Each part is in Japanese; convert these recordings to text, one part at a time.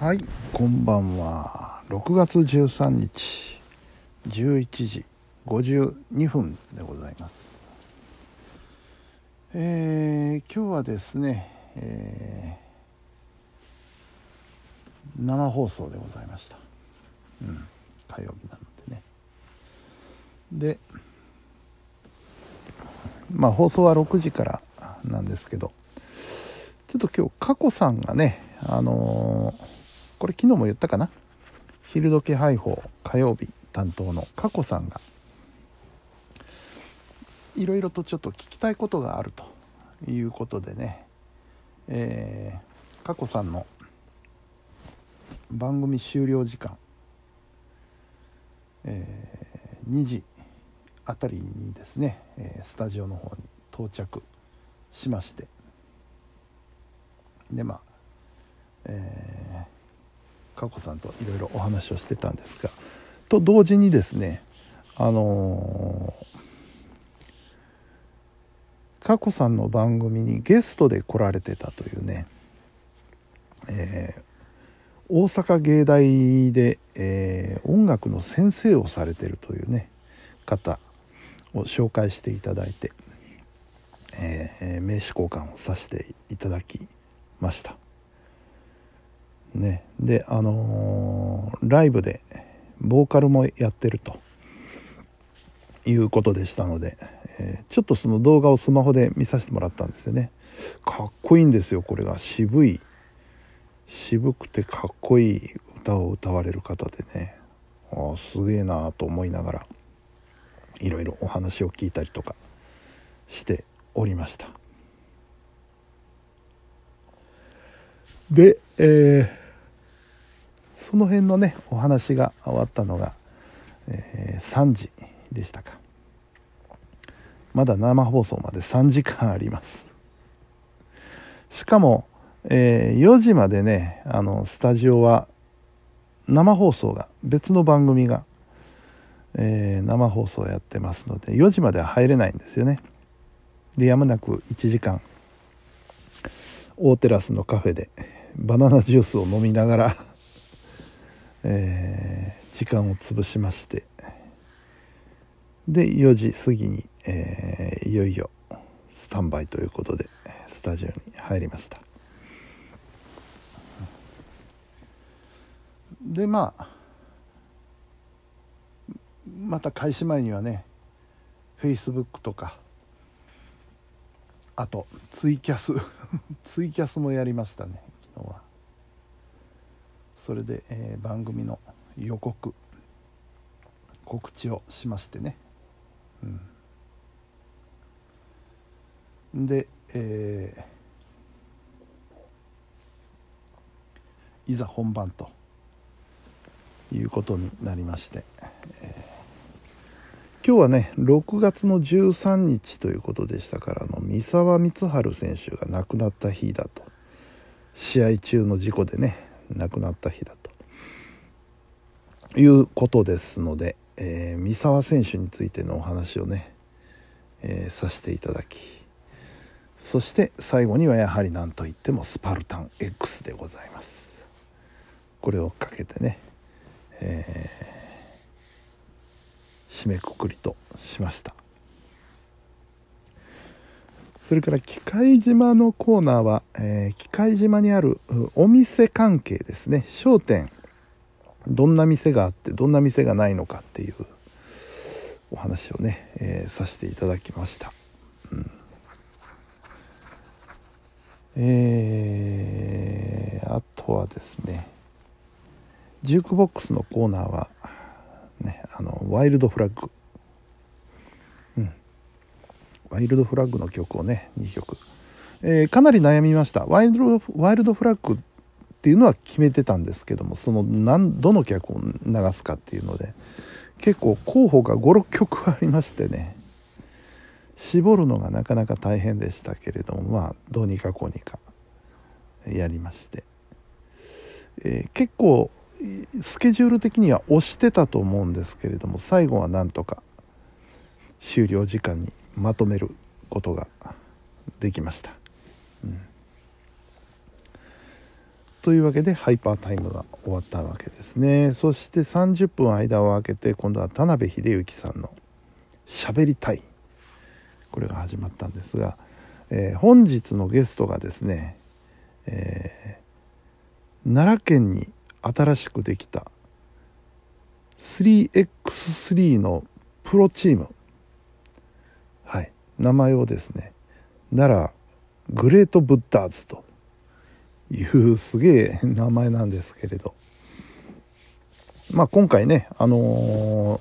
はいこんばんは。6月13日11時52分でございます。えー、今日はですね、えー、生放送でございました。うん火曜日なのでね。でまあ放送は6時からなんですけどちょっと今日佳子さんがねあのーこれ昨日も言ったかな？昼時配報火曜日担当の佳子さんがいろいろとちょっと聞きたいことがあるということでね。えー、佳子さんの番組終了時間、えー、2時あたりにですね、えスタジオの方に到着しまして。でまあえー佳子さんといろいろお話をしてたんですがと同時にですねあのー、佳子さんの番組にゲストで来られてたというね、えー、大阪芸大で、えー、音楽の先生をされてるというね方を紹介していただいて、えー、名刺交換をさせていただきました。ね。であのー、ライブでボーカルもやってると。いうことでしたので、えー、ちょっとその動画をスマホで見させてもらったんですよね。かっこいいんですよこれが。渋い。渋くてかっこいい歌を歌われる方でね。あすげえなと思いながらいろいろお話を聞いたりとかしておりました。で、えーその辺のねお話が終わったのが、えー、3時でしたか。まだ生放送まで3時間あります。しかも、えー、4時までねあのスタジオは生放送が別の番組が、えー、生放送やってますので4時までは入れないんですよね。でやむなく1時間大テラスのカフェでバナナジュースを飲みながらえー、時間を潰しましてで4時過ぎに、えー、いよいよスタンバイということでスタジオに入りました。でまあまた開始前にはねフェイスブックとかあとツイキャス ツイキャスもやりましたね。昨日は。それで、えー、番組の予告。告知をしましてね、うん、で、えー、いざ本番ということになりまして、えー、今日はね6月の13日ということでしたからの三沢光晴選手が亡くなった日だと。試合中の事故でね亡くなった日だと。いうことですので、えー、三沢選手についてのお話をね、えー、させていただきそして最後にはやはり何といってもスパルタン X でございます。これをかけてね、えー、締めくくりとしました。それから機械島のコーナーは、えー、機械島にあるお店関係ですね。商店。どんな店があってどんな店がないのかっていうお話をね、えー、させていただきました、うん、えー、あとはですねジュークボックスのコーナーは、ね、あのワイルドフラッグ。ワイルドフラッグの曲をね2曲、えー、かなり悩みました。ワイルドワイルドフラッグっていうのは決めてたんですけどもその何どの曲を流すかっていうので結構候補が56曲ありましてね絞るのがなかなか大変でしたけれどもまあどうにかこうにかやりまして、えー、結構スケジュール的には押してたと思うんですけれども最後はなんとか終了時間にまとめることができました。うん、というわけでハイパータイムが終わったわけですね。そして30分間を空けて今度は田辺秀幸さんの「しゃべりたい」これが始まったんですが、えー、本日のゲストがですね、えー、奈良県に新しくできた 3x3 のプロチーム。名前をですね奈良グレートブッダーズというすげえ名前なんですけれど。まあ今回ねあのー、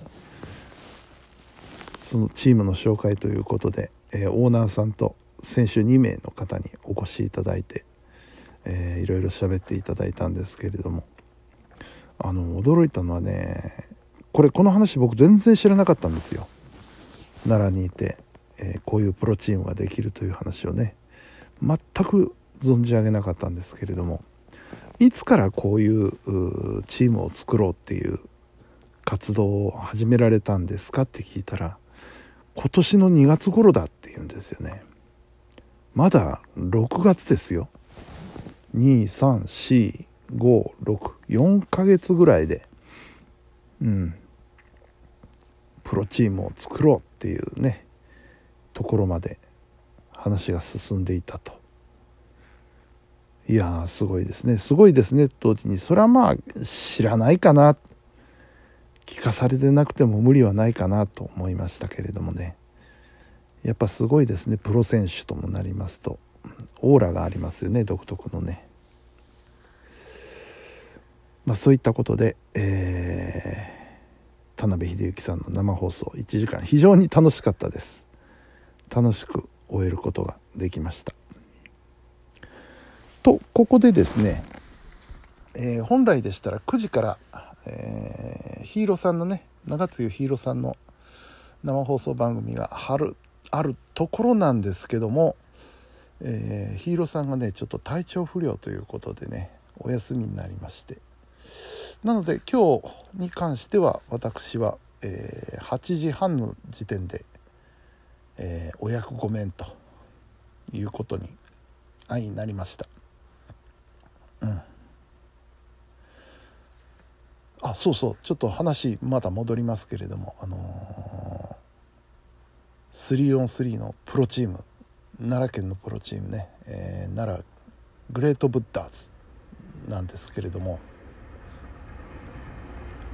そのチームの紹介ということで、えー、オーナーさんと選手2名の方にお越しいただいて、えー、いろいろ喋っていただいたんですけれども。あの驚いたのはねこれこの話僕全然知らなかったんですよ。奈良にいて、え、こういうプロチームができるという話をね全く存じ上げなかったんですけれどもいつからこういうチームを作ろうっていう活動を始められたんですかって聞いたら今年の2月頃だって言うんですよね。まだ6月ですよ。234564ヶ月ぐらいでうんプロチームを作ろうっていうねところまで話が進んでいたと。いやすごいですね。すごいですね。同時に。それはまあ知らないかな。聞かされてなくても無理はないかなと思いましたけれどもね。やっぱすごいですね。プロ選手ともなりますと。オーラがありますよね。独特のね。まあそういったことで、えー、田辺秀幸さんの生放送1時間非常に楽しかったです。楽しく終えることができました。とここでですね、えー、本来でしたら9時から、えー、ヒーローさんのね長津ヒーローさんの生放送番組が春あるところなんですけども、えー、ヒーローさんがねちょっと体調不良ということでねお休みになりまして。なので今日に関しては私は、えー、8時半の時点で、えー、お役御免ということに相になりました。うん。あそうそう。ちょっと話まだ戻りますけれどもあのー、3on3 のプロチーム奈良県のプロチームね、えー、奈良グレートブッダーズなんですけれども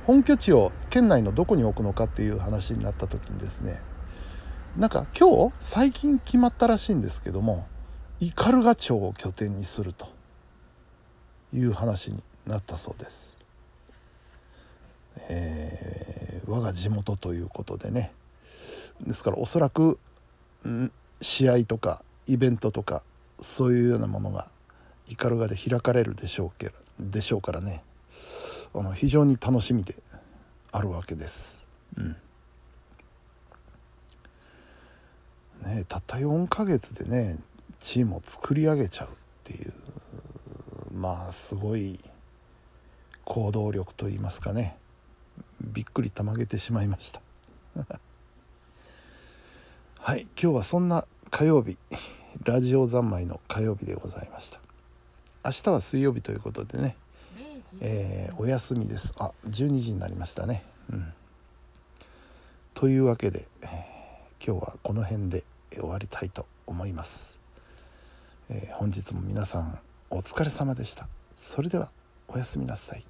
本拠地を県内のどこに置くのかっていう話になった時にですねなんか今日最近決まったらしいんですけども斑鳩町を拠点にするという話になったそうです。えー、我が地元ということでねですからおそらくん試合とかイベントとかそういうようなものが斑鳩で開かれるでしょうけでしょうからねあの非常に楽しみであるわけです。うんね、たった4ヶ月でねチームを作り上げちゃうっていうまあすごい行動力と言いますかね。びっくりたまげてしまいました。はい今日はそんな火曜日ラジオ三昧の火曜日でございました。明日は水曜日ということでね、えー、お休みです。あ12時になりましたね。うん。というわけで、えー、今日はこの辺で。終わりたいと思います、えー、本日も皆さんお疲れ様でした。それではおやすみなさい。